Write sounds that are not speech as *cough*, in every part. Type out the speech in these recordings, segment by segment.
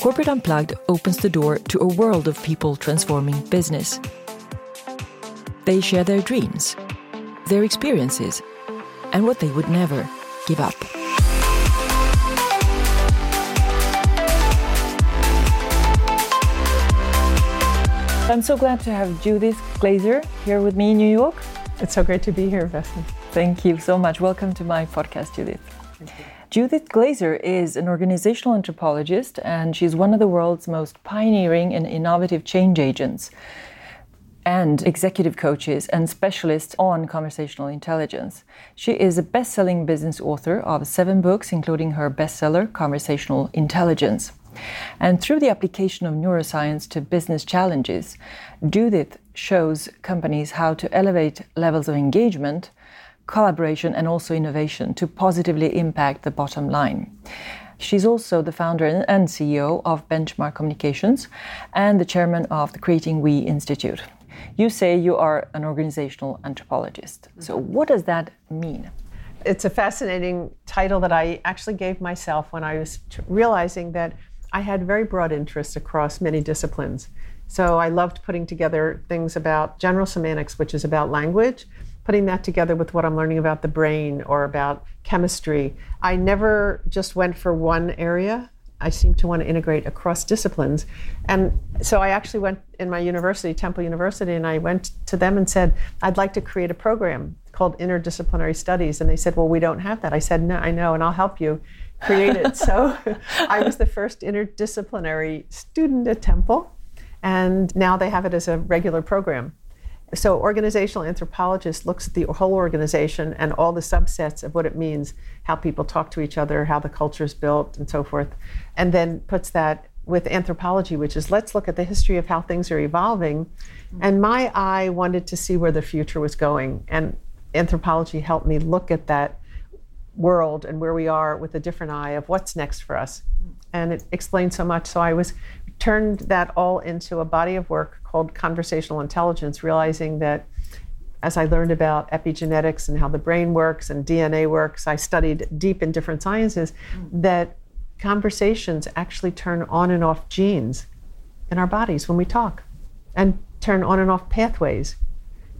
Corporate Unplugged opens the door to a world of people transforming business. They share their dreams, their experiences, and what they would never give up. I'm so glad to have Judith Glaser here with me in New York. It's so great to be here, Vesna. Thank you so much. Welcome to my podcast, Judith. Judith Glaser is an organizational anthropologist, and she's one of the world's most pioneering and innovative change agents and executive coaches and specialists on conversational intelligence. She is a best selling business author of seven books, including her bestseller, Conversational Intelligence. And through the application of neuroscience to business challenges, Judith shows companies how to elevate levels of engagement collaboration, and also innovation to positively impact the bottom line. She's also the founder and CEO of Benchmark Communications and the chairman of the Creating We Institute. You say you are an organizational anthropologist. So, what does that mean? It's a fascinating title that I actually gave myself when I was realizing that I had very broad interests across many disciplines. So, I loved putting together things about general semantics, which is about language, putting that together with what I'm learning about the brain or about chemistry. I never just went for one area. I seem to want to integrate across disciplines. And so I actually went in my university, Temple University, and I went to them and said, I'd like to create a program called Interdisciplinary Studies. And they said, Well, we don't have that. I said, No, I know, and I'll help you create it. so *laughs* I was the first interdisciplinary student at Temple. And now they have it as a regular program. So, organizational anthropologist looks at the whole organization and all the subsets of what it means, how people talk to each other, how the culture is built, and so forth, and then puts that with anthropology, which is let's look at the history of how things are evolving. And my eye wanted to see where the future was going, and anthropology helped me look at that world and where we are with a different eye of what's next for us. And it explained so much. So I was turned that all into a body of work called conversational intelligence, realizing that as I learned about epigenetics and how the brain works and DNA works, I studied deep in different sciences mm. that conversations actually turn on and off genes in our bodies when we talk and turn on and off pathways.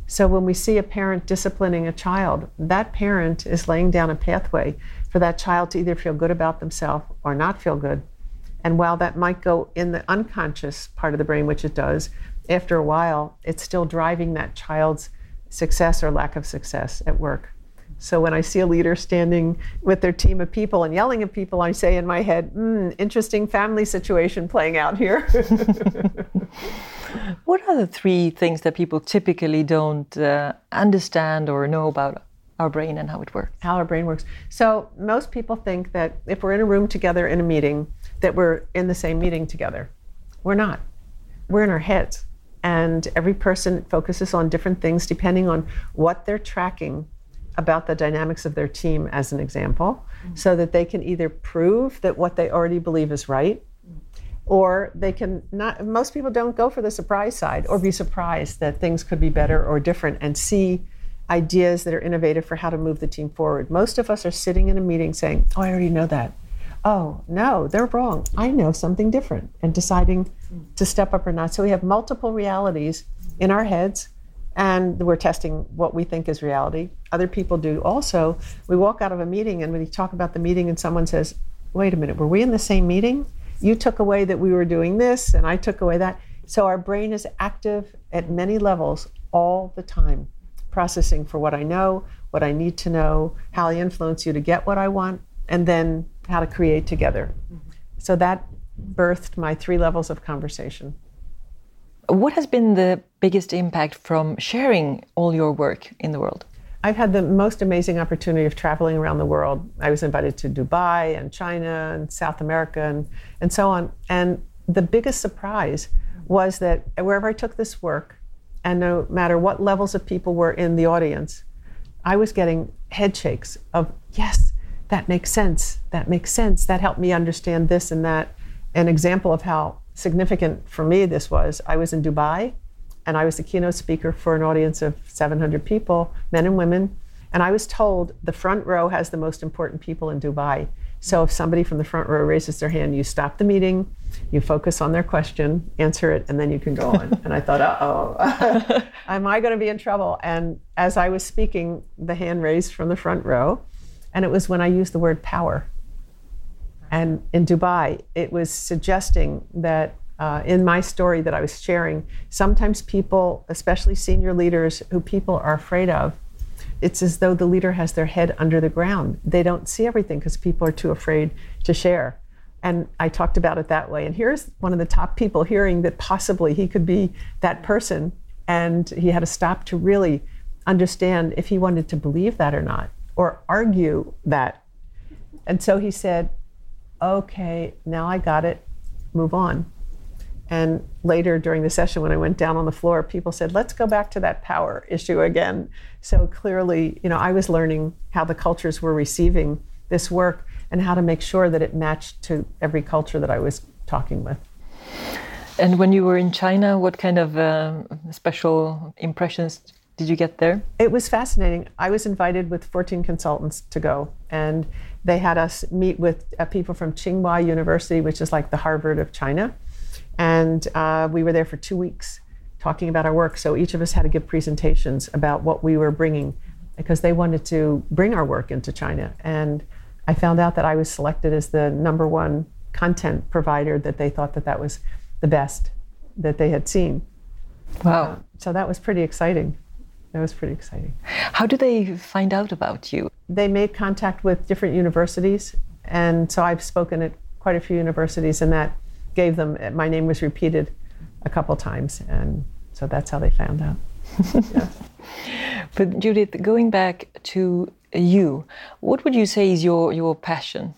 So when we see a parent disciplining a child, that parent is laying down a pathway for that child to either feel good about themselves or not feel good. And while that might go in the unconscious part of the brain, which it does, after a while, it's still driving that child's success or lack of success at work. So when I see a leader standing with their team of people and yelling at people, I say in my head, mm, interesting family situation playing out here. *laughs* what are the three things that people typically don't uh, understand or know about our brain and how it works? How our brain works. So most people think that if we're in a room together in a meeting, that we're in the same meeting together. We're not. We're in our heads. And every person focuses on different things depending on what they're tracking about the dynamics of their team, as an example, mm-hmm. so that they can either prove that what they already believe is right, or they can not. Most people don't go for the surprise side or be surprised that things could be better or different and see ideas that are innovative for how to move the team forward. Most of us are sitting in a meeting saying, Oh, I already know that oh, no, they're wrong. I know something different, and deciding to step up or not. So we have multiple realities in our heads, and we're testing what we think is reality. Other people do also. We walk out of a meeting and we talk about the meeting, and someone says, wait a minute, were we in the same meeting? You took away that we were doing this, and I took away that. So our brain is active at many levels all the time, processing for what I know, what I need to know, how I influence you to get what I want, and then how to create together. Mm-hmm. So that birthed my three levels of conversation. What has been the biggest impact from sharing all your work in the world? I've had the most amazing opportunity of traveling around the world. I was invited to Dubai and China and South America and, and so on. And the biggest surprise was that wherever I took this work, and no matter what levels of people were in the audience, I was getting head shakes of, yes, that makes sense. That makes sense. That helped me understand this and that. An example of how significant for me this was I was in Dubai and I was the keynote speaker for an audience of 700 people, men and women. And I was told the front row has the most important people in Dubai. So if somebody from the front row raises their hand, you stop the meeting, you focus on their question, answer it, and then you can go on. *laughs* and I thought, uh oh, *laughs* am I going to be in trouble? And as I was speaking, the hand raised from the front row, and it was when I used the word power. And in Dubai, it was suggesting that uh, in my story that I was sharing, sometimes people, especially senior leaders who people are afraid of, it's as though the leader has their head under the ground. They don't see everything because people are too afraid to share. And I talked about it that way. And here's one of the top people hearing that possibly he could be that person. And he had to stop to really understand if he wanted to believe that or not, or argue that. And so he said, okay, now I got it, move on. And later during the session, when I went down on the floor, people said, let's go back to that power issue again. So clearly, you know, I was learning how the cultures were receiving this work and how to make sure that it matched to every culture that I was talking with. And when you were in China, what kind of um, special impressions did you get there? It was fascinating. I was invited with 14 consultants to go, and they had us meet with uh, people from Tsinghua University, which is like the Harvard of China and uh, we were there for two weeks talking about our work. So each of us had to give presentations about what we were bringing because they wanted to bring our work into China. And I found out that I was selected as the number one content provider that they thought that that was the best that they had seen. Wow. Uh, so that was pretty exciting. That was pretty exciting. How do they find out about you? They made contact with different universities. And so I've spoken at quite a few universities, and that gave them my name was repeated a couple times, and so that's how they found out. *laughs* But Judith, going back to you, what would you say is your your passion?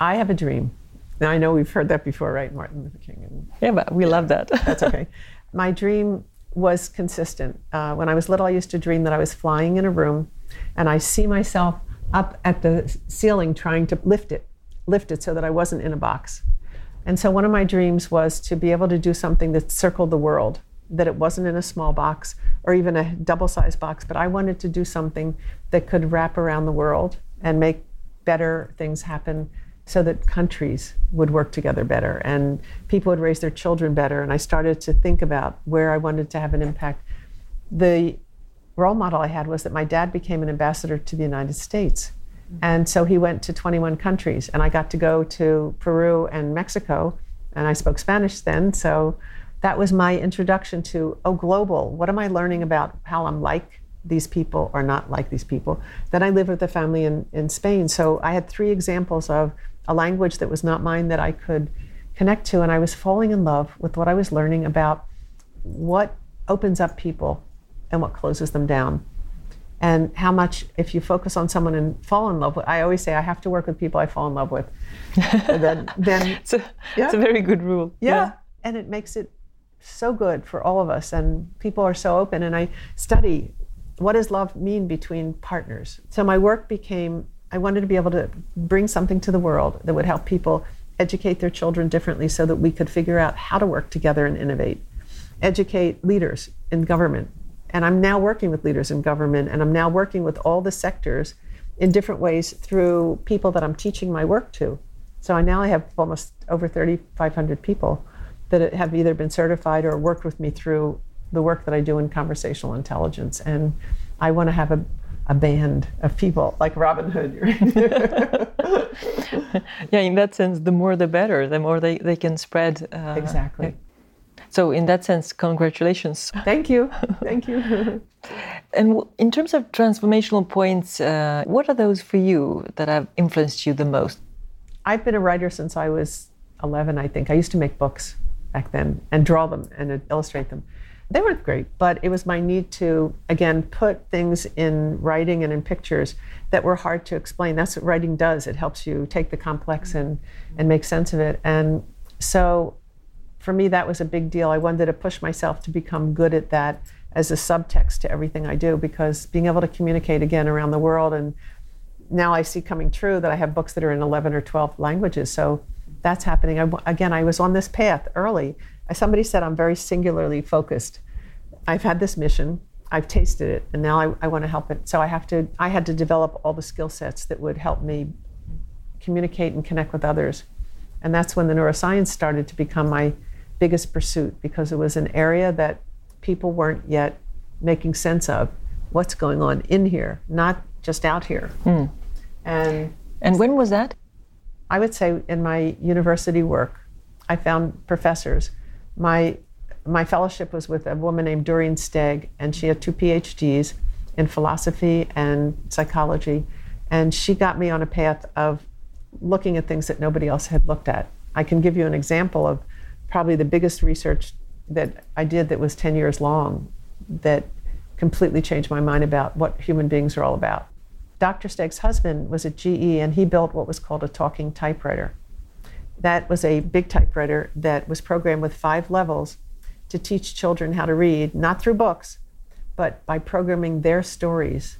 I have a dream. Now I know we've heard that before, right, Martin Luther King? And, yeah, but we yeah, love that. that's okay. *laughs* My dream was consistent. Uh, when I was little, I used to dream that I was flying in a room, and I see myself up at the ceiling trying to lift it, lift it so that I wasn't in a box. And so one of my dreams was to be able to do something that circled the world, that it wasn't in a small box or even a double sized box, but I wanted to do something that could wrap around the world and make better things happen so that countries would work together better and people would raise their children better. And I started to think about where I wanted to have an impact. The role model I had was that my dad became an ambassador to the United States. And so he went to 21 countries, and I got to go to Peru and Mexico, and I spoke Spanish then. So that was my introduction to, oh, global. What am I learning about how I'm like these people or not like these people? Then I lived with a family in, in Spain. So I had three examples of a language that was not mine that I could connect to, and I was falling in love with what I was learning about what opens up people and what closes them down. And how much if you focus on someone and fall in love with i always say i have to work with people i fall in love with. Then, *laughs* then it's, a, yeah. it's a very good rule. Yeah. yeah. And it makes it so good for all of us and people are so open. And i study what does love mean between partners? So my work became i wanted to be able to bring something to the world that would help people educate their children differently so that we could figure out how to work together and innovate educate leaders in government and I'm now working with leaders in government, and I'm now working with all the sectors in different ways through people that I'm teaching my work to. So I now I have almost over 3,500 people that have either been certified or worked with me through the work that I do in conversational intelligence. And I want to have a, a band of people like Robin Hood. *laughs* yeah, in that sense, the more the better, the more they, they can spread. Uh, exactly. So, in that sense, congratulations. Thank you. *laughs* Thank you. and in terms of transformational points, uh, what are those for you that have influenced you the most? I've been a writer since I was 11, I think. I used to make books back then and draw them and illustrate them. They weren't great, but it was my need to, again, put things in writing and in pictures that were hard to explain. That's what writing does. It helps you take the complex mm-hmm. and, and make sense of it. And so for me, that was a big deal. I wanted to push myself to become good at that as a subtext to everything I do because being able to communicate again around the world and now I see coming true that I have books that are in 11 or 12 languages. So that's happening. I, again, I was on this path early. Somebody said I'm very singularly focused. I've had this mission I've tasted it and now I, I want to help it. So I have to I had to develop all the skill sets that would help me communicate and connect with others. And that's when the neuroscience started to become my biggest pursuit because it was an area that people weren't yet making sense of what's going on in here, not just out here. Mm. And and when was that? I would say in my university work, I found professors. My my fellowship was with a woman named Doreen Steg, and she had two PhDs in philosophy and psychology. And she got me on a path of looking at things that nobody else had looked at. I can give you an example of probably the biggest research that I did that was 10 years long that completely changed my mind about what human beings are all about. Dr. Steg's husband was at GE and he built what was called a talking typewriter. That was a big typewriter that was programmed with five levels to teach children how to read, not through books, but by programming their stories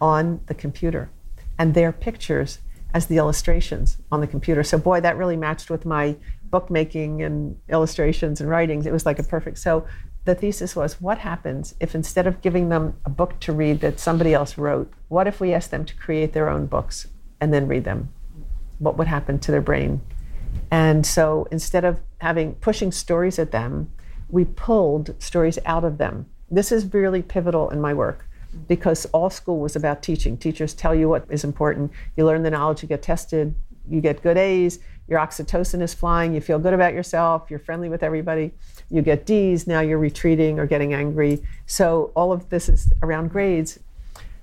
on the computer and their pictures as the illustrations on the computer. So, boy, that really matched with my bookmaking and illustrations and writings. It was like a perfect. So, the thesis was what happens if instead of giving them a book to read that somebody else wrote, what if we asked them to create their own books and then read them? What would happen to their brain? And so instead of having pushing stories at them, we pulled stories out of them. This is really pivotal in my work because all school was about teaching. Teachers tell you what is important. You learn the knowledge, you get tested, you get good A's, your oxytocin is flying, you feel good about yourself, you're friendly with everybody. You get D's, now you're retreating or getting angry. So all of this is around grades.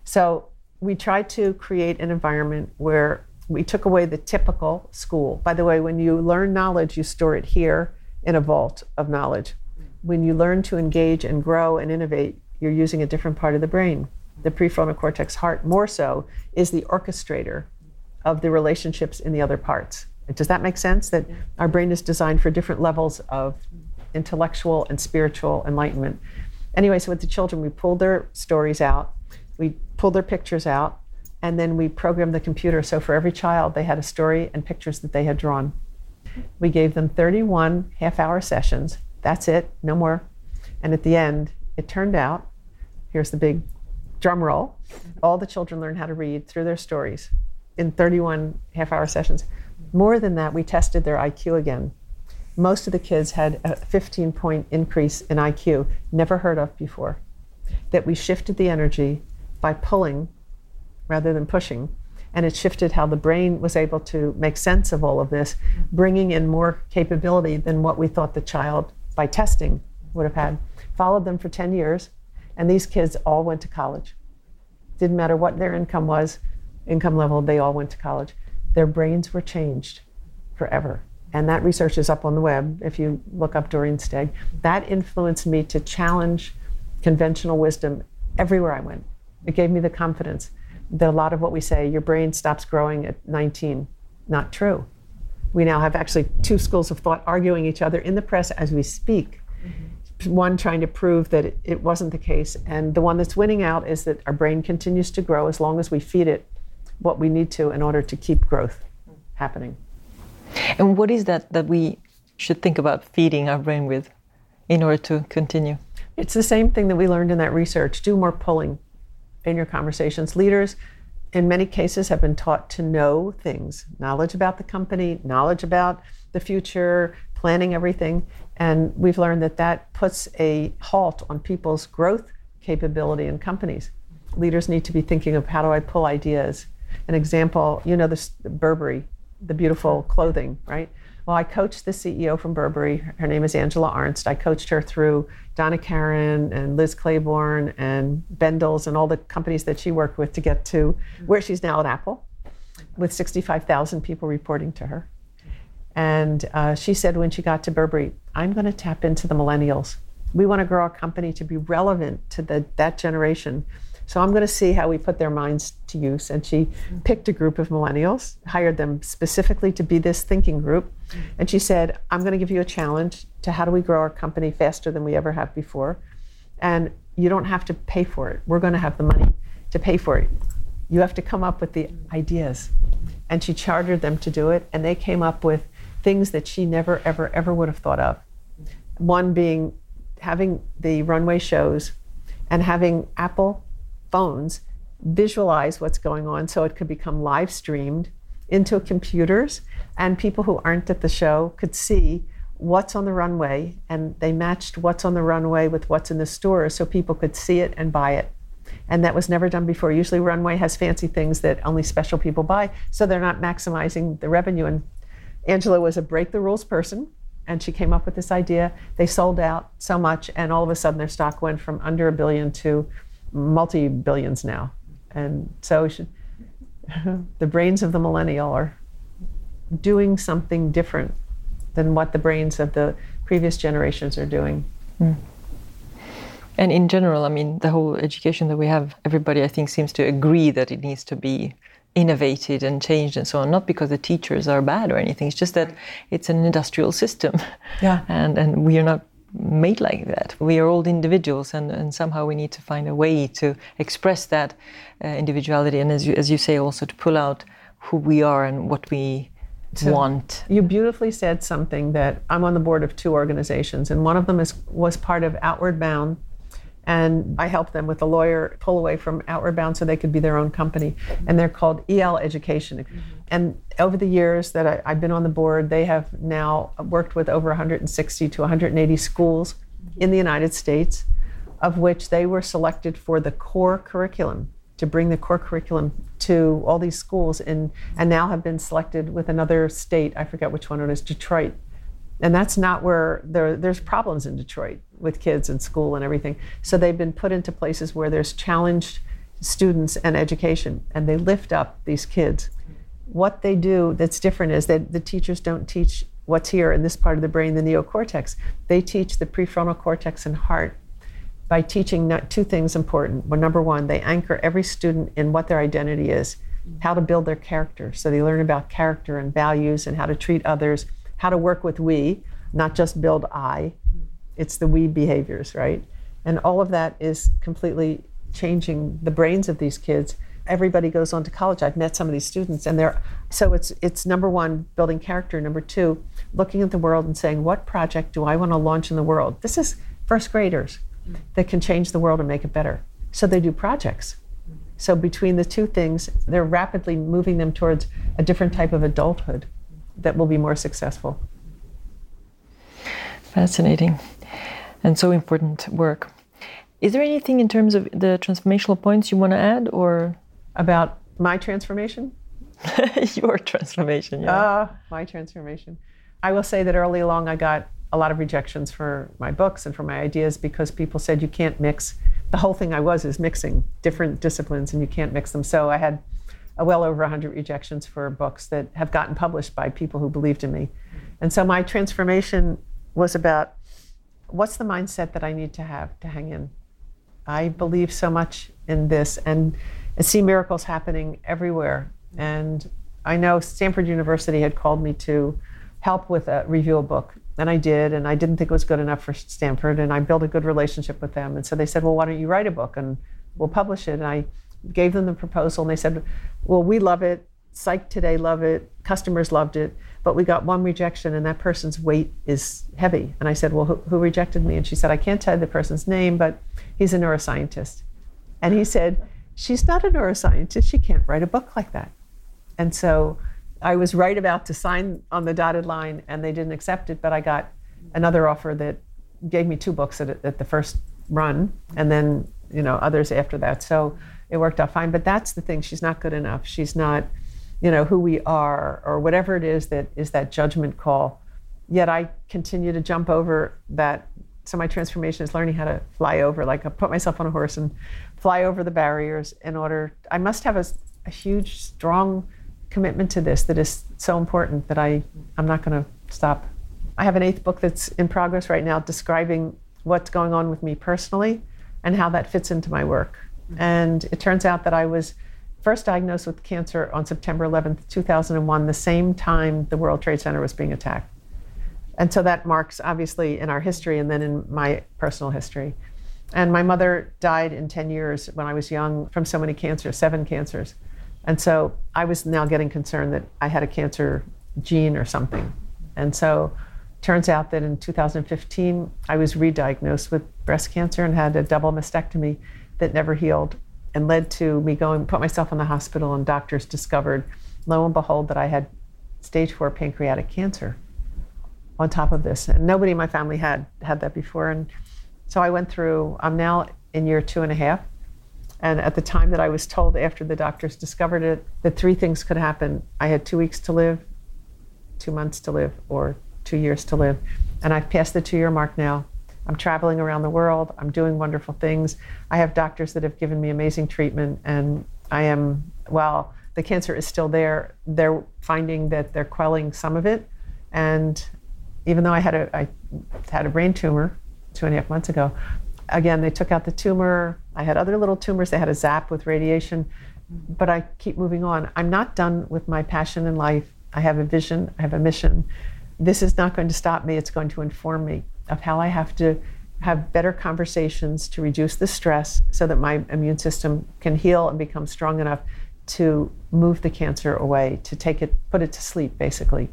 So we tried to create an environment where we took away the typical school. By the way, when you learn knowledge, you store it here in a vault of knowledge. When you learn to engage and grow and innovate, you're using a different part of the brain. The prefrontal cortex heart, more so, is the orchestrator of the relationships in the other parts. Does that make sense? That our brain is designed for different levels of intellectual and spiritual enlightenment. Anyway, so with the children, we pulled their stories out, we pulled their pictures out, and then we programmed the computer. So for every child, they had a story and pictures that they had drawn. We gave them 31 half hour sessions. That's it, no more. And at the end, it turned out here's the big drum roll all the children learned how to read through their stories in 31 half hour sessions. More than that, we tested their IQ again. Most of the kids had a 15 point increase in IQ, never heard of before. That we shifted the energy by pulling rather than pushing. And it shifted how the brain was able to make sense of all of this, bringing in more capability than what we thought the child, by testing, would have had. Followed them for 10 years, and these kids all went to college. Didn't matter what their income was, income level, they all went to college. Their brains were changed forever. And that research is up on the web if you look up Doreen Steg. That influenced me to challenge conventional wisdom everywhere I went. It gave me the confidence that a lot of what we say, your brain stops growing at 19, not true. We now have actually two schools of thought arguing each other in the press as we speak. Mm-hmm one trying to prove that it, it, wasn't the case. And the one that's winning out is that our brain continues to grow as long as we feed it what we need to in order to keep growth happening. And what is that that we should think about feeding our brain with in order to continue? It's the same thing that we learned in that research. Do more pulling in your conversations. Leaders, in many cases, have been taught to know things knowledge about the company, knowledge about the future, planning everything. And we've learned that that puts a halt on people's growth capability in companies. Leaders need to be thinking of how do I pull ideas. An example, you know, this Burberry, the beautiful clothing, right? Well, I coached the CEO from Burberry. Her name is Angela Ahrendts. I coached her through Donna Karan and Liz Claiborne and Bendels and all the companies that she worked with to get to where she's now at Apple with 65,000 people reporting to her. And uh, she said when she got to Burberry, I'm going to tap into the millennials. We want to grow our company to be relevant to the, that generation. So I'm going to see how we put their minds to use. And she picked a group of millennials, hired them specifically to be this thinking group. And she said, I'm going to give you a challenge to how do we grow our company faster than we ever have before. And you don't have to pay for it. We're going to have the money to pay for it. You have to come up with the ideas. And she chartered them to do it. And they came up with things that she never, ever, ever would have thought of. One being having the runway shows and having Apple phones visualize what's going on so it could become live streamed into computers and people who aren't at the show could see what's on the runway and they matched what's on the runway with what's in the store so people could see it and buy it. And that was never done before. Usually runway has fancy things that only special people buy so they're not maximizing the revenue. And angela was a break the rules person and she came up with this idea. They sold out so much and all of a sudden their stock went from under a billion to multi billions now and so should, *laughs* the brains of the millennial are doing something different than what the brains of the previous generations are doing. Mm. And in general, I mean, the whole education that we have, everybody, I think, seems to agree that it needs to be innovated and changed and so on. Not because the teachers are bad or anything. It's just that it's an industrial system. Yeah. *laughs* and and we are not made like that. We are all individuals, and, and somehow we need to find a way to express that uh, individuality. And as you, as you say, also to pull out who we are and what we so want. You beautifully said something that I'm on the board of two organizations, and one of them is was part of Outward Bound, and I helped them with a lawyer pull away from Outward Bound so they could be their own company, and they're called EL Education. Mm-hmm. And over the years that I, have been on the board, they have now worked with over 160 to 180 schools in the United States, of which they were selected for the core curriculum to bring the core curriculum to all these schools and, and now have been selected with another state. I forget which one it is, Detroit. And that's not where there, there's problems in Detroit with kids and school and everything. So they've been put into places where there's challenged students and education, and they lift up these kids. What they do that's different is that the teachers don't teach what's here in this part of the brain, the neocortex. They teach the prefrontal cortex and heart by teaching two things important. Well, number one, they anchor every student in what their identity is, how to build their character. So they learn about character and values and how to treat others, how to work with we, not just build I. It's the we behaviors, right? And all of that is completely changing the brains of these kids. Everybody goes on to college. I've met some of these students, and they're so it's it's number one, building character. Number two, looking at the world and saying, what project do I want to launch in the world? This is first graders that can change the world and make it better. So they do projects. So between the two things, they're rapidly moving them towards a different type of adulthood that will be more successful. Fascinating and so important work. Is there anything in terms of the transformational points you want to add or about my transformation? *laughs* Your transformation, yeah. Uh, my transformation. I will say that early along I got a lot of rejections for my books and for my ideas because people said you can't mix. The whole thing I was is mixing different disciplines and you can't mix them. So I had Uh, well over 100 rejections for books that have gotten published by people who believed in me. And so my transformation was about what's the mindset that I need to have to hang in. I believe so much in this and I see miracles happening everywhere. And I know Stanford University had called me to help with a review a book and I did, and I didn't think it was good enough for Stanford, and I built a good relationship with them. And so they said, Well, why don't you write a book and we'll publish it? And I gave them the proposal, and they said, Well, we love it. Psych Today love it. Customers loved it. But we got one rejection, and that person's weight is heavy. And I said, Well, who, who rejected me? And she said, I can't tell you the person's name, but he's a neuroscientist. And he said, She's not a neuroscientist. She can't write a book like that. And so I was right about to sign on the dotted line and they didn't accept it, but I got another offer that gave me two books at, at the first run and then, you know, others after that. So it worked out fine. But that's the thing. She's not good enough. She's not, you know, who we are or whatever it is that is that judgment call. Yet I continue to jump over that. So my transformation is learning how to fly over, like I put myself on a horse and fly over the barriers in order. I must have a, a huge, strong commitment to this that is so important that I, I'm not going to stop. I have an eighth book that's in progress right now describing what's going on with me personally and how that fits into my work. And it turns out that I was first diagnosed with cancer on September 11th, 2001, the same time the World Trade Center was being attacked. And so that marks obviously in our history and then in my personal history. And my mother died in 10 years when I was young from so many cancers, seven cancers. And so I was now getting concerned that I had a cancer gene or something. And so turns out that in 2015, I was re diagnosed with breast cancer and had a double mastectomy that never healed and led to me going, put myself in the hospital, and doctors discovered, lo and behold, that I had stage four pancreatic cancer on top of this. And nobody in my family had had that before. And so I went through, I'm now in year two and a half. And at the time that I was told after the doctors discovered it, that three things could happen I had two weeks to live, two months to live, or two years to live. And I've passed the two year mark now. I'm traveling around the world. I'm doing wonderful things. I have doctors that have given me amazing treatment. And I am, well, the cancer is still there, they're finding that they're quelling some of it. And even though I had a, I had a brain tumor two and a half months ago, again, they took out the tumor. I had other little tumors. They had a zap with radiation. But I keep moving on. I'm not done with my passion in life. I have a vision, I have a mission. This is not going to stop me, it's going to inform me of how I have to have better conversations to reduce the stress so that my immune system can heal and become strong enough to move the cancer away, to take it, put it to sleep, basically.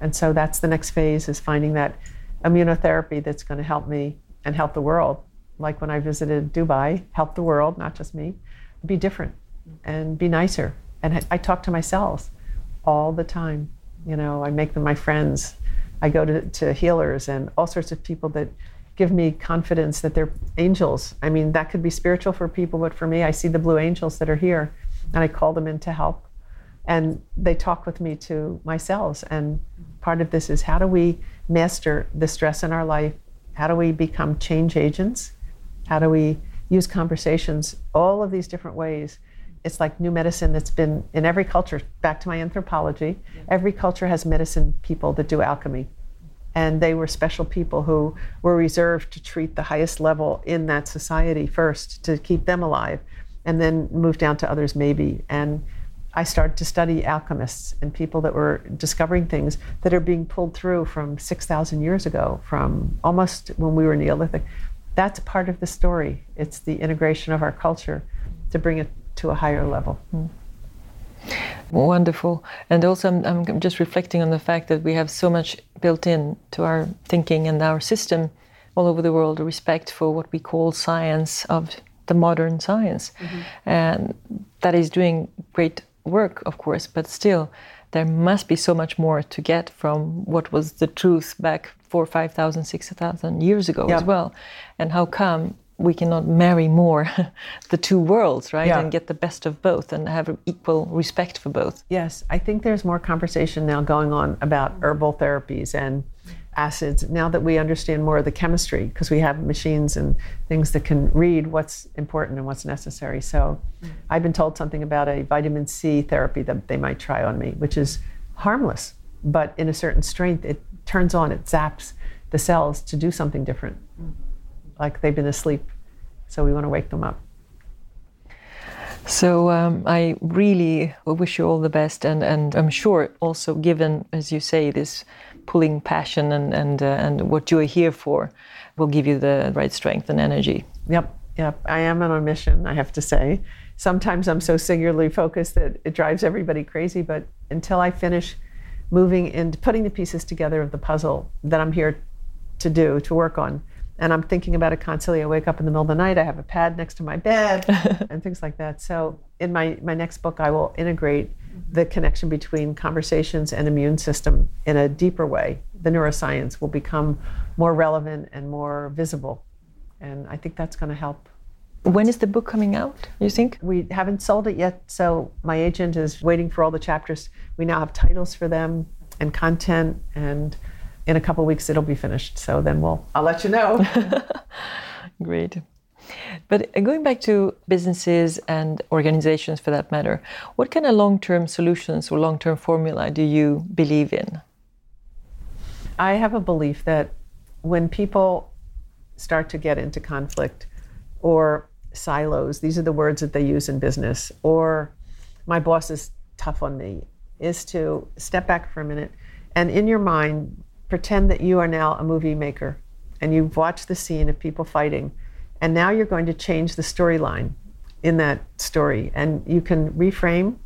And so that's the next phase is finding that immunotherapy that's going to help me and help the world. Like when I visited Dubai, help the world, not just me, be different and be nicer. And I talk to my cells all the time. You know, I make them my friends. I go to, to healers and all sorts of people that give me confidence that they're angels. I mean, that could be spiritual for people, but for me, I see the blue angels that are here and I call them in to help. And they talk with me to myself. And part of this is how do we master the stress in our life? How do we become change agents? How do we use conversations? All of these different ways it's like new medicine that's been in every culture. Back to my anthropology, yeah. every culture has medicine people that do alchemy. And they were special people who were reserved to treat the highest level in that society first to keep them alive, and then move down to others maybe. And I started to study alchemists and people that were discovering things that are being pulled through from 6,000 years ago, from almost when we were Neolithic. That's part of the story. It's the integration of our culture to bring it to a higher level. Mm. Wonderful. And also, I'm, I'm, just reflecting on the fact that we have so much built in to our thinking and our system all over the world, respect for what we call science of the modern science. Mm-hmm. And that is doing great work, of course, but still, there must be so much more to get from what was the truth back four, 5,000, 6,000 years ago yep. as well. And how come we cannot marry more *laughs* the two worlds, right? Yeah. And get the best of both and have equal respect for both. Yes, I think there's more conversation now going on about herbal therapies and acids now that we understand more of the chemistry because we have machines and things that can read what's important and what's necessary. So I've been told something about a vitamin C therapy that they might try on me, which is harmless, but in a certain strength, it turns on, it zaps the cells to do something different like they've been asleep. So we want to wake them up. So um, I really wish you all the best, and, and I'm sure also given, as you say, this pulling passion and and uh, and what you are here for, will give you the right strength and energy. Yep, yep. I am on a mission. I have to say. Sometimes I'm so singularly focused that it drives everybody crazy. But until I finish moving and putting the pieces together of the puzzle that I'm here to do, to work on, and I'm thinking about it constantly. I wake up in the middle of the night, I have a pad next to my bed *laughs* and things like that. So in my, my next book, I will integrate the connection between conversations and immune system in a deeper way. The neuroscience will become more relevant and more visible. And I think that's going to help. When is the book coming out, you think? We haven't sold it yet, so my agent is waiting for all the chapters. We now have titles for them and content and in a couple weeks it'll be finished. So then we'll I'll let you know. *laughs* Great. But uh, going back to businesses and organizations for that matter, what kind of long term solutions or long term formula do you believe in? I have a belief that when people start to get into conflict or silos, these are the words that they use in business, or my boss is tough on me, is to step back for a minute and in your mind pretend that you are now a movie maker and you've watched the scene of people fighting, and now you're going to change the storyline in that story. And you can reframe,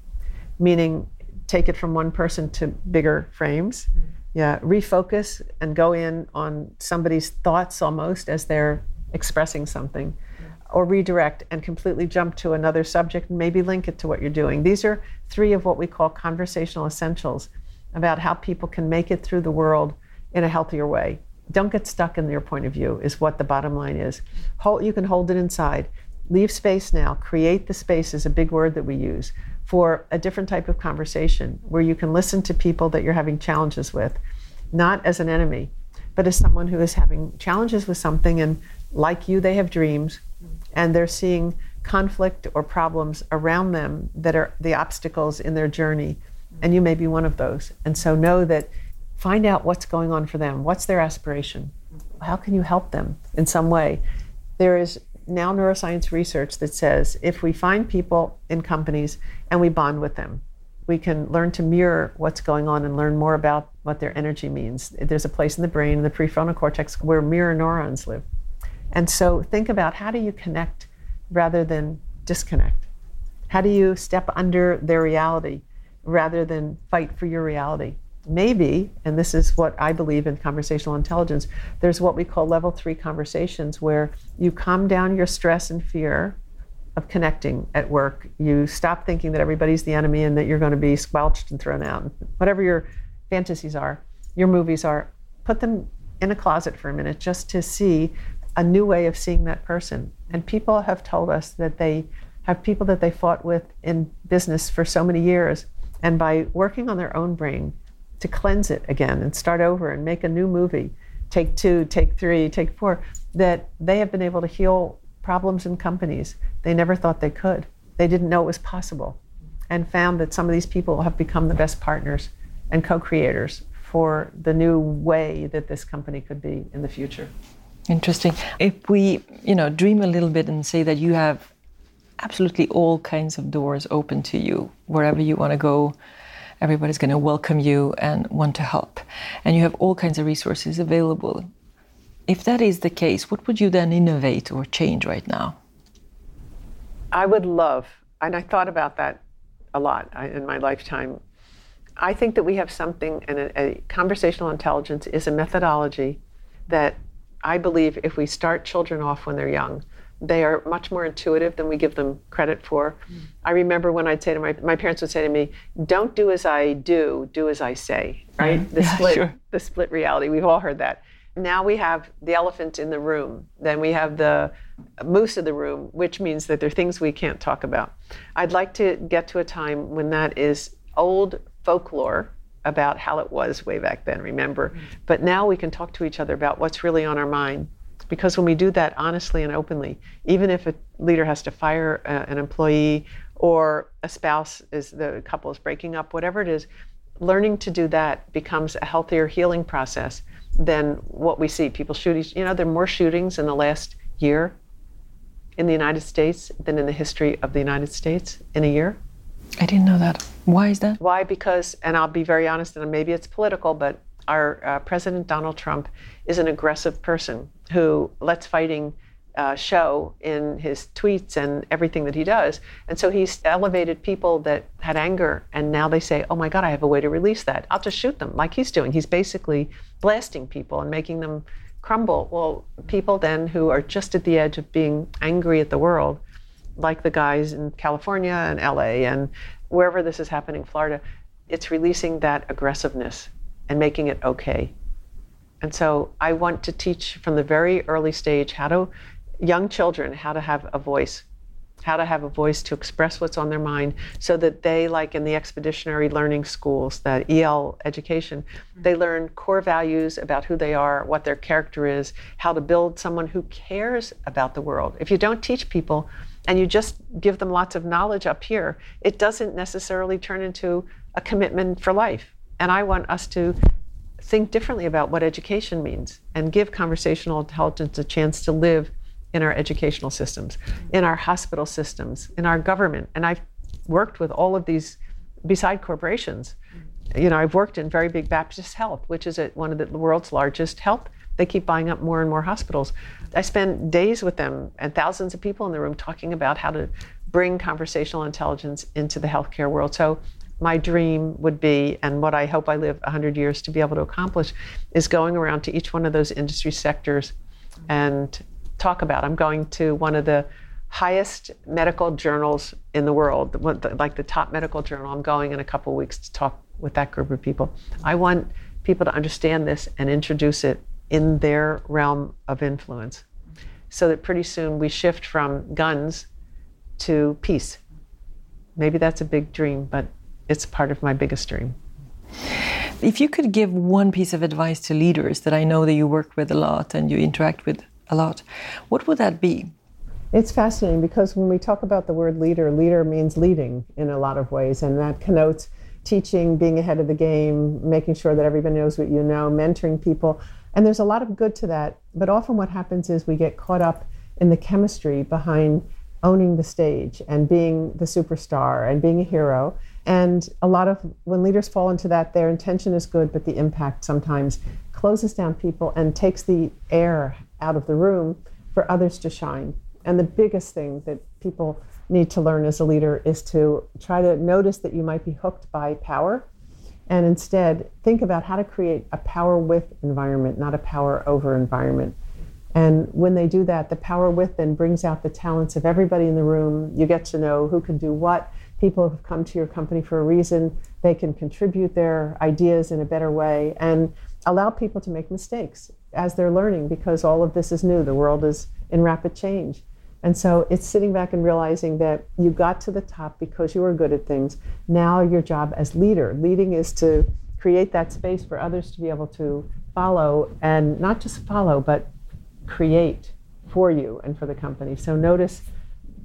meaning take it from one person to bigger frames, mm-hmm. yeah, refocus and go in on somebody's thoughts almost as they're expressing something, mm-hmm. or redirect and completely jump to another subject and maybe link it to what you're doing. These are three of what we call conversational essentials about how people can make it through the world in a healthier way. Don't get stuck in your point of view, is what the bottom line is. Hold, you can hold it inside. Leave space now. Create the space is a big word that we use for a different type of conversation where you can listen to people that you're having challenges with, not as an enemy, but as someone who is having challenges with something and like you, they have dreams and they're seeing conflict or problems around them that are the obstacles in their journey. And you may be one of those. And so know that find out what's going on for them. What's their aspiration? How can you help them in some way? There is now neuroscience research that says if we find people in companies and we bond with them, we can learn to mirror what's going on and learn more about what their energy means. There's a place in the brain, in the prefrontal cortex, where mirror neurons live. And so think about how do you connect rather than disconnect? How do you step under their reality rather than fight for your reality? Maybe, and this is what I believe in conversational intelligence, there's what we call level three conversations where you calm down your stress and fear of connecting at work. You stop thinking that everybody's the enemy and that you're going to be squelched and thrown out. Whatever your fantasies are, your movies are, put them in a closet for a minute just to see a new way of seeing that person. And people have told us that they have people that they fought with in business for so many years. And by working on their own brain, to cleanse it again and start over and make a new movie, take two, take three, take four, that they have been able to heal problems in companies they never thought they could. They didn't know it was possible and found that some of these people have become the best partners and co-creators for the new way that this company could be in the future. Interesting. If we, you know, dream a little bit and say that you have absolutely all kinds of doors open to you wherever you want to go, everybody's going to welcome you and want to help. And you have all kinds of resources available. If that is the case, what would you then innovate or change right now? I would love, and I thought about that a lot uh, in my lifetime. I think that we have something, and a, a conversational intelligence is a methodology that I believe if we start children off when they're young, they are much more intuitive than we give them credit for. Mm. I remember when I'd say to my my parents would say to me, "Don't do as I do, do as I say." Right? The yeah, split sure. the split reality. We've all heard that. Now we have the elephant in the room. Then we have the moose in the room, which means that there are things we can't talk about. I'd like to get to a time when that is old folklore about how it was way back then, remember? Mm. But now we can talk to each other about what's really on our mind because when we do that honestly and openly, even if a leader has to fire a, an employee or a spouse is the couple is breaking up, whatever it is, learning to do that becomes a healthier healing process than what we see. People shoot you know, there are more shootings in the last year in the United States than in the history of the United States in a year. I didn't know that. Why is that? Why? Because, and I'll be very honest, and maybe it's political, but our uh, President Donald Trump is an aggressive person who lets fighting uh, show in his tweets and everything that he does. And so he's elevated people that had anger, and now they say, oh my God, I have a way to release that. I'll just shoot them, like he's doing. He's basically blasting people and making them crumble. Well, people then who are just at the edge of being angry at the world, like the guys in California and LA and wherever this is happening, Florida, it's releasing that aggressiveness and making it okay. And so I want to teach from the very early stage how to, young children, how to have a voice, how to have a voice to express what's on their mind so that they, like in the expeditionary learning schools, that EL education, mm-hmm. they learn core values about who they are, what their character is, how to build someone who cares about the world. If you don't teach people, and you just give them lots of knowledge up here, it doesn't necessarily turn into a commitment for life. And I want us to think differently about what education means and give conversational intelligence a chance to live in our educational systems, in our hospital systems, in our government. And I've worked with all of these beside corporations. You know, I've worked in very big Baptist Health, which is one of the world's largest health. They keep buying up more and more hospitals. I spend days with them and thousands of people in the room talking about how to bring conversational intelligence into the healthcare world. So my dream would be, and what I hope I live 100 years to be able to accomplish, is going around to each one of those industry sectors and talk about. I'm going to one of the highest medical journals in the world, like the top medical journal. I'm going in a couple weeks to talk with that group of people. I want people to understand this and introduce it in their realm of influence so that pretty soon we shift from guns to peace. Maybe that's a big dream, but it's part of my biggest dream. If you could give one piece of advice to leaders that I know that you work with a lot and you interact with a lot, what would that be? It's fascinating because when we talk about the word leader, leader means leading in a lot of ways, and that connotes teaching, being ahead of the game, making sure that everybody knows what you know, mentoring people. And there's a lot of good to that. But often what happens is we get caught up in the chemistry behind owning the stage and being the superstar and being a hero. And a lot of when leaders fall into that, their intention is good, but the impact sometimes closes down people and takes the air out of the room for others to shine. And the biggest thing that people need to learn as a leader is to try to notice that you might be hooked by power and instead think about how to create a power with environment, not a power over environment. And when they do that, the power with then brings out the talents of everybody in the room. You get to know who can do what. People have come to your company for a reason. They can contribute their ideas in a better way and allow people to make mistakes as they're learning because all of this is new. The world is in rapid change. And so it's sitting back and realizing that you got to the top because you were good at things. Now your job as leader, leading is to create that space for others to be able to follow and not just follow, but create for you and for the company. So notice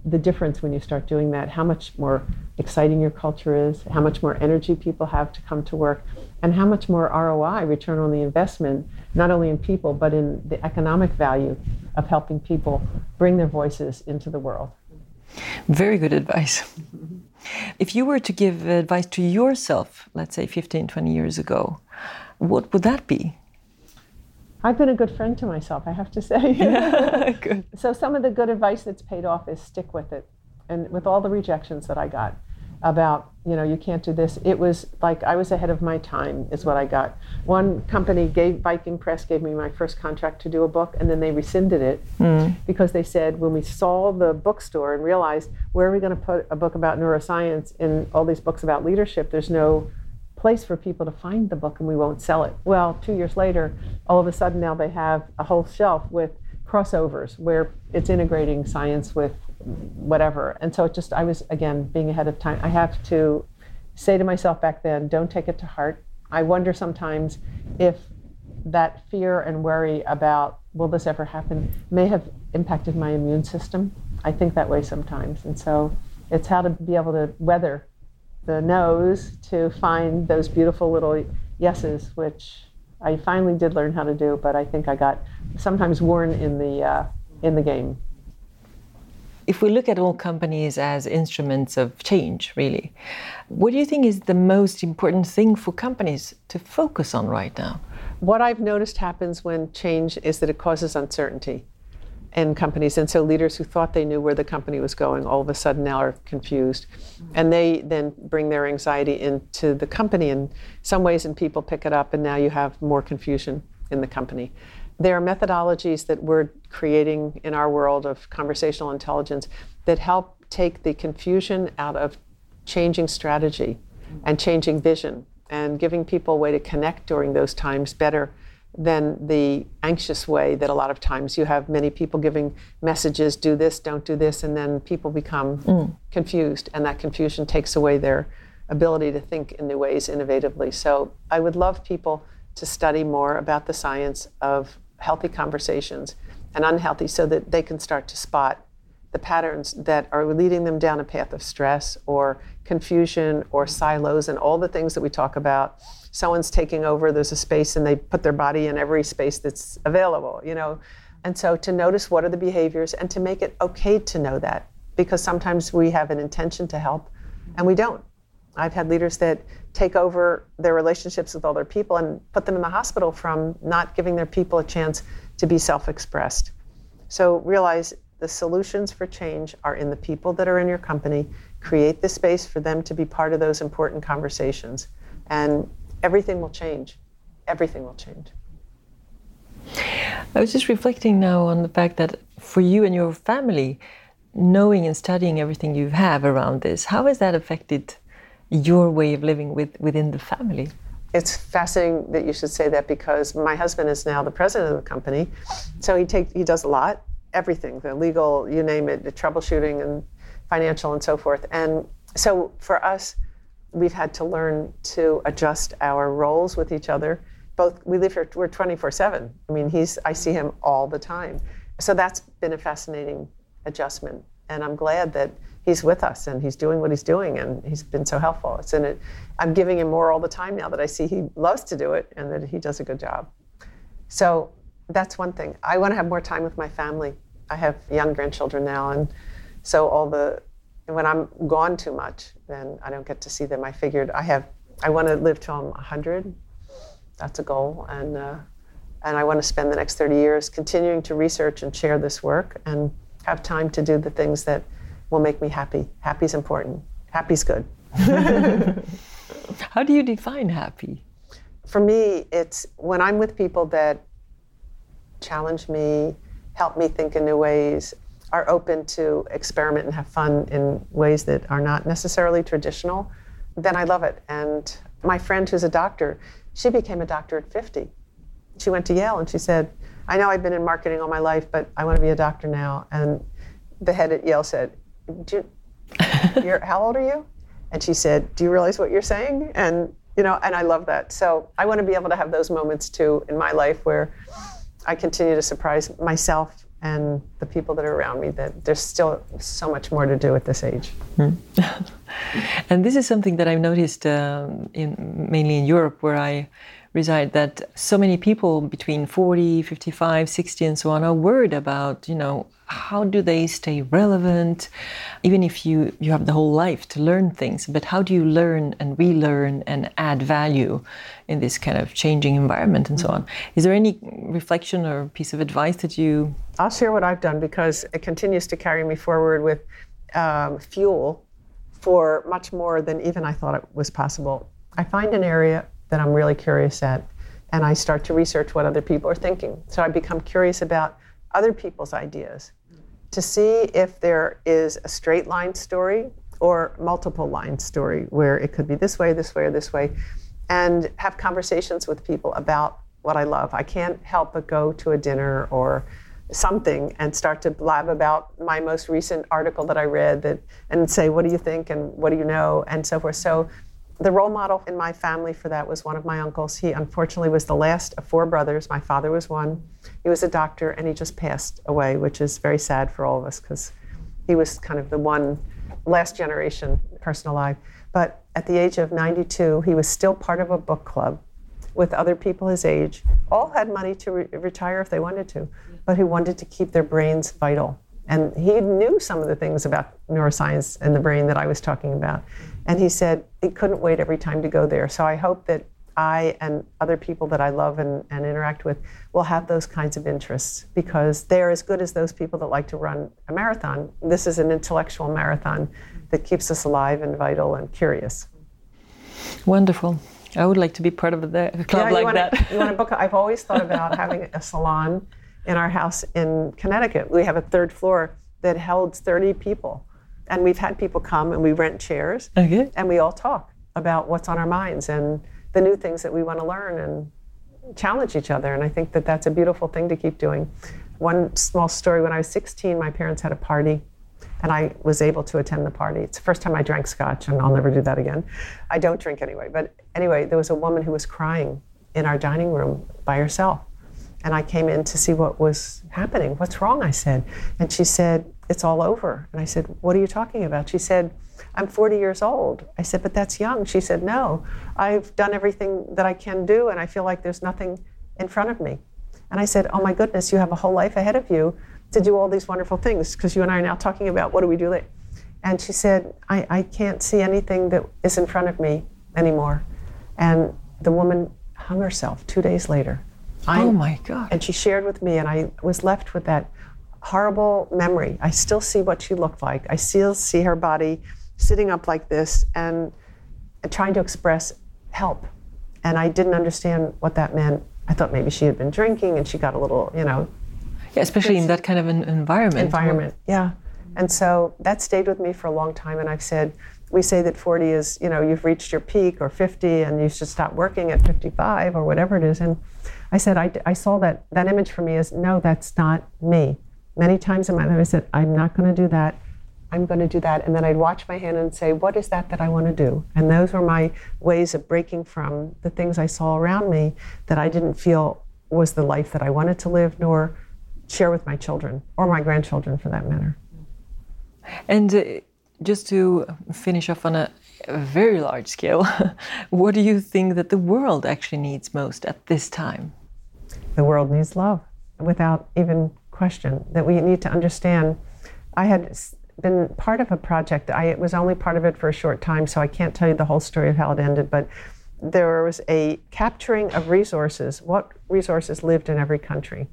the difference when you start doing that, how much more exciting your culture is, how much more energy people have to come to work, and how much more ROI, return on the investment, not only in people, but in the economic value of helping people bring their voices into the world. Very good advice. If you were to give advice to yourself, let's say 15, 20 years ago, what would that be? I've been a good friend to myself, I have to say. *laughs* good. *laughs* So some of the good advice that's paid off is stick with it. And with all the rejections that I got about, you know, you can't do this, it was like I was ahead of my time is what I got. One company gave Viking Press gave me my first contract to do a book and then they rescinded it mm. because they said when we saw the bookstore and realized where are we going to put a book about neuroscience in all these books about leadership, there's no place for people to find the book and we won't sell it. Well, two years later, all of a sudden now they have a whole shelf with crossovers where it's integrating science with whatever. And so it just, I was, again, being ahead of time. I have to say to myself back then, don't take it to heart. I wonder sometimes if that fear and worry about will this ever happen may have impacted my immune system. I think that way sometimes. And so it's how to be able to weather the no's to find those beautiful little yeses, which I finally did learn how to do, but I think I got sometimes worn in the uh, in the game. If we look at all companies as instruments of change, really, what do you think is the most important thing for companies to focus on right now? What I've noticed happens when change is that it causes uncertainty in companies. And so leaders who thought they knew where the company was going all of a sudden now are confused. And they then bring their anxiety into the company in some ways, and people pick it up, and now you have more confusion in the company. There are methodologies that we're creating in our world of conversational intelligence that help take the confusion out of changing strategy and changing vision and giving people a way to connect during those times better than the anxious way that a lot of times you have many people giving messages do this don't do this and then people become mm. confused and that confusion takes away their ability to think in new ways innovatively so i would love people to study more about the science of healthy conversations and unhealthy so that they can start to spot the patterns that are leading them down a path of stress or confusion or silos and all the things that we talk about someone's taking over, there's a space, and they put their body in every space that's available, you know. And so to notice what are the behaviors and to make it okay to know that because sometimes we have an intention to help and we don't. I've had leaders that take over their relationships with other people and put them in the hospital from not giving their people a chance to be self expressed. So realize the solutions for change are in the people that are in your company create the space for them to be part of those important conversations. And everything will change. Everything will change. I was just reflecting now on the fact that for you and your family, knowing and studying everything you have around this, how has that affected your way of living with, within the family? It's fascinating that you should say that because my husband is now the president of the company, so he take he does a lot, everything, the legal, you name it, the troubleshooting and financial and so forth. And so for us, we've had to learn to adjust our roles with each other. Both we live here, we're 24 7. I mean, he's I see him all the time. So that's been a fascinating adjustment. And I'm glad that he's with us and he's doing what he's doing and he's been so helpful. It's in it. I'm giving him more all the time now that I see he loves to do it and that he does a good job. So that's one thing. I want to have more time with my family. I have young grandchildren now and so all the when I'm gone too much, then I don't get to see them. I figured I have I want to live till I'm 100. That's a goal, and uh, and I want to spend the next 30 years continuing to research and share this work, and have time to do the things that will make me happy. Happy's important. Happy's good. *laughs* How do you define happy? For me, it's when I'm with people that challenge me, help me think in new ways, are open to experiment and have fun in ways that are not necessarily traditional, then I love it. And my friend who's a doctor, she became a doctor at 50. She went to Yale and she said, I know I've been in marketing all my life, but I want to be a doctor now. And the head at Yale said, you, *laughs* how old are you? And she said, Do you realize what you're saying? And you know, and I love that. So I want to be able to have those moments too in my life where I continue to surprise myself and the people that are around me that there's still so much more to do at this age. Mm. *laughs* and this is something that I've noticed um, in mainly in Europe where I reside that so many people between 40, 55, 60 and so on are worried about, you know, how do they stay relevant? Even if you you have the whole life to learn things but how do you learn and relearn and add value in this kind of changing environment and so on? Is there any reflection or piece of advice that you i'll share what i've done because it continues to carry me forward with um, fuel for much more than even i thought it was possible i find an area that i'm really curious at and i start to research what other people are thinking so i become curious about other people's ideas to see if there is a straight line story or multiple line story where it could be this way, this way, or this way, and have conversations with people about what I love. I can't help but go to a dinner or something and start to blab about my most recent article that I read that and say, what do you think and what do you know and so forth. So the role model in my family for that was one of my uncles. He unfortunately was the last of four brothers. My father was one. He was a doctor and he just passed away, which is very sad for all of us because he was kind of the one last generation person alive. But at the age of 92, he was still part of a book club with other people his age. All had money to re- retire if they wanted to, but who wanted to keep their brains vital. And he knew some of the things about neuroscience and the brain that I was talking about. And he said he couldn't wait every time to go there. So I hope that I and other people that I love and, and interact with will have those kinds of interests because they're as good as those people that like to run a marathon. This is an intellectual marathon that keeps us alive and vital and curious. Wonderful. I would like to be part of the club yeah, like wanna, that. you want to book? I've always thought about *laughs* having a salon in our house in Connecticut. We have a third floor that holds 30 people and we've had people come and we rent chairs okay. and we all talk about what's on our minds and the new things that we want to learn and challenge each other and i think that that's a beautiful thing to keep doing one small story when i was 16 my parents had a party and i was able to attend the party it's the first time i drank scotch and i'll never do that again i don't drink anyway but anyway there was a woman who was crying in our dining room by herself and I came in to see what was happening. What's wrong? I said. And she said, It's all over. And I said, What are you talking about? She said, I'm 40 years old. I said, But that's young. She said, No, I've done everything that I can do, and I feel like there's nothing in front of me. And I said, Oh my goodness, you have a whole life ahead of you to do all these wonderful things because you and I are now talking about what do we do later. And she said, I, I can't see anything that is in front of me anymore. And the woman hung herself two days later. I, oh my God. And she shared with me, and I was left with that horrible memory. I still see what she looked like. I still see her body sitting up like this and trying to express help. And I didn't understand what that meant. I thought maybe she had been drinking and she got a little, you know. Yeah, especially in that kind of an environment. Environment, yeah. And so that stayed with me for a long time. And I've said, we say that 40 is, you know, you've reached your peak or 50 and you should stop working at 55 or whatever it is. And I said, I, I saw that, that image for me as, no, that's not me. Many times in my life, I said, I'm not going to do that. I'm going to do that. And then I'd watch my hand and say, what is that that I want to do? And those were my ways of breaking from the things I saw around me that I didn't feel was the life that I wanted to live, nor share with my children or my grandchildren for that matter. And uh, just to finish off on a, a very large scale, *laughs* what do you think that the world actually needs most at this time? The world needs love, without even question. That we need to understand. I had been part of a project. I was only part of it for a short time, so I can't tell you the whole story of how it ended. But there was a capturing of resources. What resources lived in every country,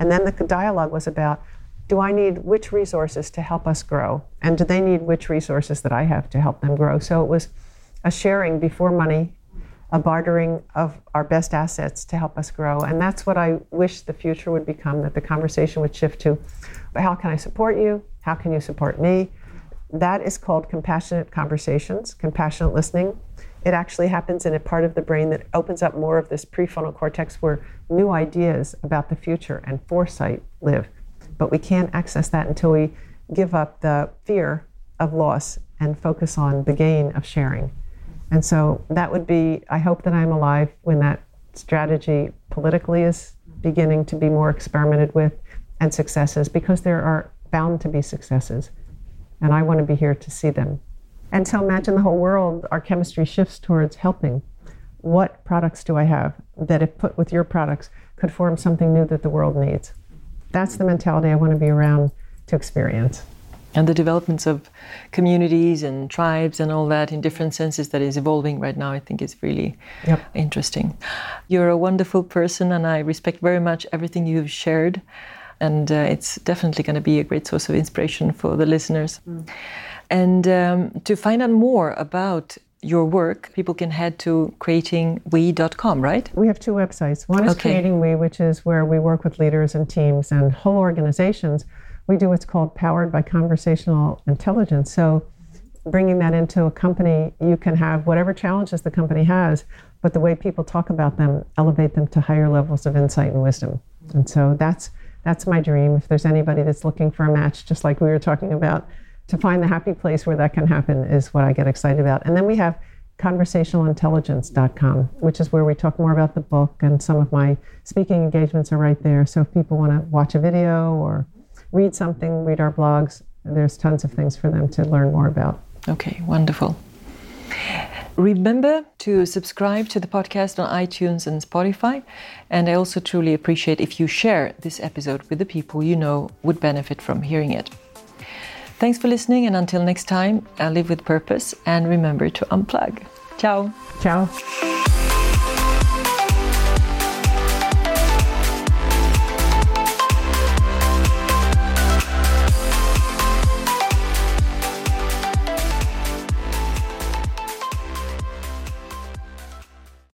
and then the dialogue was about do I need which resources to help us grow? And do they need which resources that I have to help them grow? So it was a sharing before money, a bartering of our best assets to help us grow. And that's what I wish the future would become that the conversation would shift to how can I support you? How can you support me? That is called compassionate conversations, compassionate listening. It actually happens in a part of the brain that opens up more of this prefrontal cortex where new ideas about the future and foresight live. But we can't access that until we give up the fear of loss and focus on the gain of sharing. And so that would be, I hope that I'm alive when that strategy politically is beginning to be more experimented with and successes because there are bound to be successes. And I want to be here to see them. And so imagine the whole world, our chemistry shifts towards helping. What products do I have that, if put with your products, could form something new that the world needs? that's the mentality I want to be around to experience. And the developments of communities and tribes and all that in different senses that is evolving right now, I think is really yep. interesting. You're a wonderful person, and I respect very much everything you've shared. And uh, it's definitely going to be a great source of inspiration for the listeners. Mm. And um, to find out more about your work, people can head to creatingwe.com, right? We have two websites. One is okay. Creating We, which is where we work with leaders and teams and whole organizations. We do what's called Powered by Conversational Intelligence. So, bringing that into a company, you can have whatever challenges the company has, but the way people talk about them elevate them to higher levels of insight and wisdom. And so that's that's my dream. If there's anybody that's looking for a match, just like we were talking about, to find the happy place where that can happen is what I get excited about. And then we have conversationalintelligence.com, which is where we talk more about the book, and some of my speaking engagements are right there. So if people want to watch a video or read something, read our blogs, there's tons of things for them to learn more about. Okay, wonderful. Remember to subscribe to the podcast on iTunes and Spotify. And I also truly appreciate if you share this episode with the people you know would benefit from hearing it. Thanks for listening, and until next time, live with purpose and remember to unplug. Ciao. Ciao.